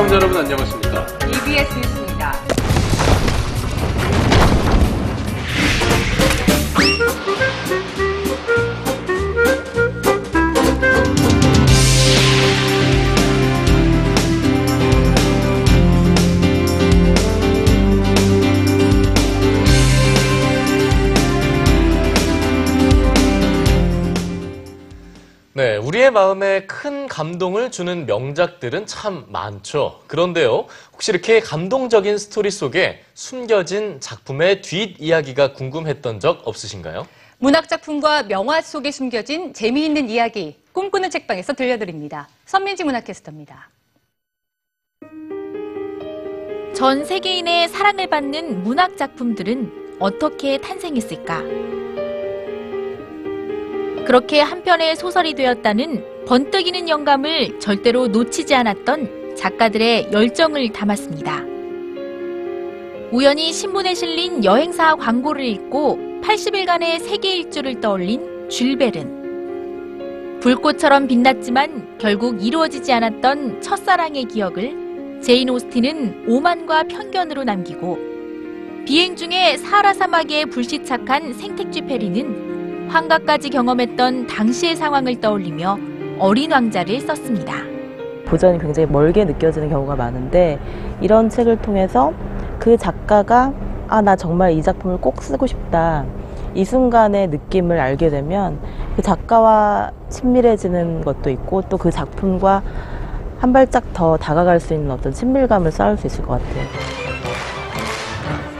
시청자 여러분 안녕하십니까? EBS 뉴스입니다. 네, 우리의 마음에 큰 감동을 주는 명작들은 참 많죠. 그런데요, 혹시 이렇게 감동적인 스토리 속에 숨겨진 작품의 뒷이야기가 궁금했던 적 없으신가요? 문학작품과 명화 속에 숨겨진 재미있는 이야기, 꿈꾸는 책방에서 들려드립니다. 선민지 문학캐스터입니다. 전 세계인의 사랑을 받는 문학 작품들은 어떻게 탄생했을까? 그렇게 한 편의 소설이 되었다는 번뜩이는 영감을 절대로 놓치지 않았던 작가들의 열정을 담았습니다. 우연히 신문에 실린 여행사 광고를 읽고 80일간의 세계 일주를 떠올린 쥘 베른. 불꽃처럼 빛났지만 결국 이루어지지 않았던 첫사랑의 기억을 제인 오스틴은 오만과 편견으로 남기고 비행 중에 사하라 사막에 불시착한 생텍쥐페리는 환각까지 경험했던 당시의 상황을 떠올리며 어린 왕자를 썼습니다. 도전이 굉장히 멀게 느껴지는 경우가 많은데 이런 책을 통해서 그 작가가 아, 나 정말 이 작품을 꼭 쓰고 싶다. 이 순간의 느낌을 알게 되면 그 작가와 친밀해지는 것도 있고 또 그 작품과 한 발짝 더 다가갈 수 있는 어떤 친밀감을 쌓을 수 있을 것 같아요.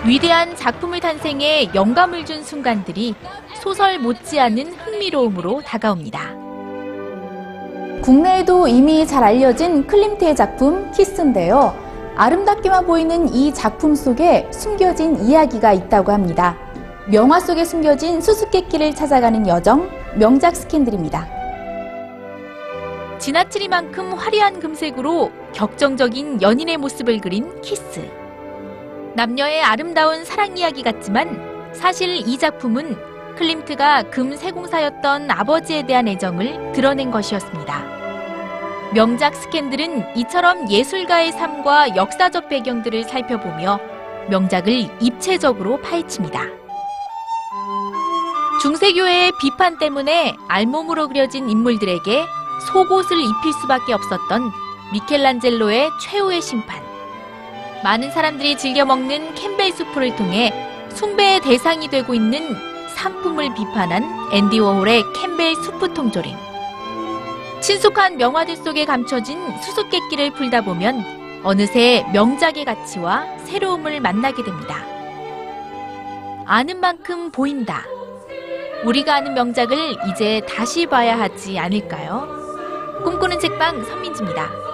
위대한 작품의 탄생에 영감을 준 순간들이 소설 못지않은 흥미로움으로 다가옵니다. 국내에도 이미 잘 알려진 클림트의 작품 키스인데요. 아름답게만 보이는 이 작품 속에 숨겨진 이야기가 있다고 합니다. 명화 속에 숨겨진 수수께끼를 찾아가는 여정, 명작 스캔들입니다. 지나치리만큼 화려한 금색으로 격정적인 연인의 모습을 그린 키스. 남녀의 아름다운 사랑 이야기 같지만 사실 이 작품은 클림트가 금 세공사였던 아버지에 대한 애정을 드러낸 것이었습니다. 명작 스캔들은 이처럼 예술가의 삶과 역사적 배경들을 살펴보며 명작을 입체적으로 파헤칩니다. 중세교회의 비판 때문에 알몸으로 그려진 인물들에게 속옷을 입힐 수밖에 없었던 미켈란젤로의 최후의 심판. 많은 사람들이 즐겨 먹는 캠벨 수프를 통해 숭배의 대상이 되고 있는 상품을 비판한 앤디 워홀의 캠벨 수프 통조림. 친숙한 명화들 속에 감춰진 수수께끼를 풀다 보면 어느새 명작의 가치와 새로움을 만나게 됩니다. 아는 만큼 보인다. 우리가 아는 명작을 이제 다시 봐야 하지 않을까요? 꿈꾸는 책방 선민지입니다.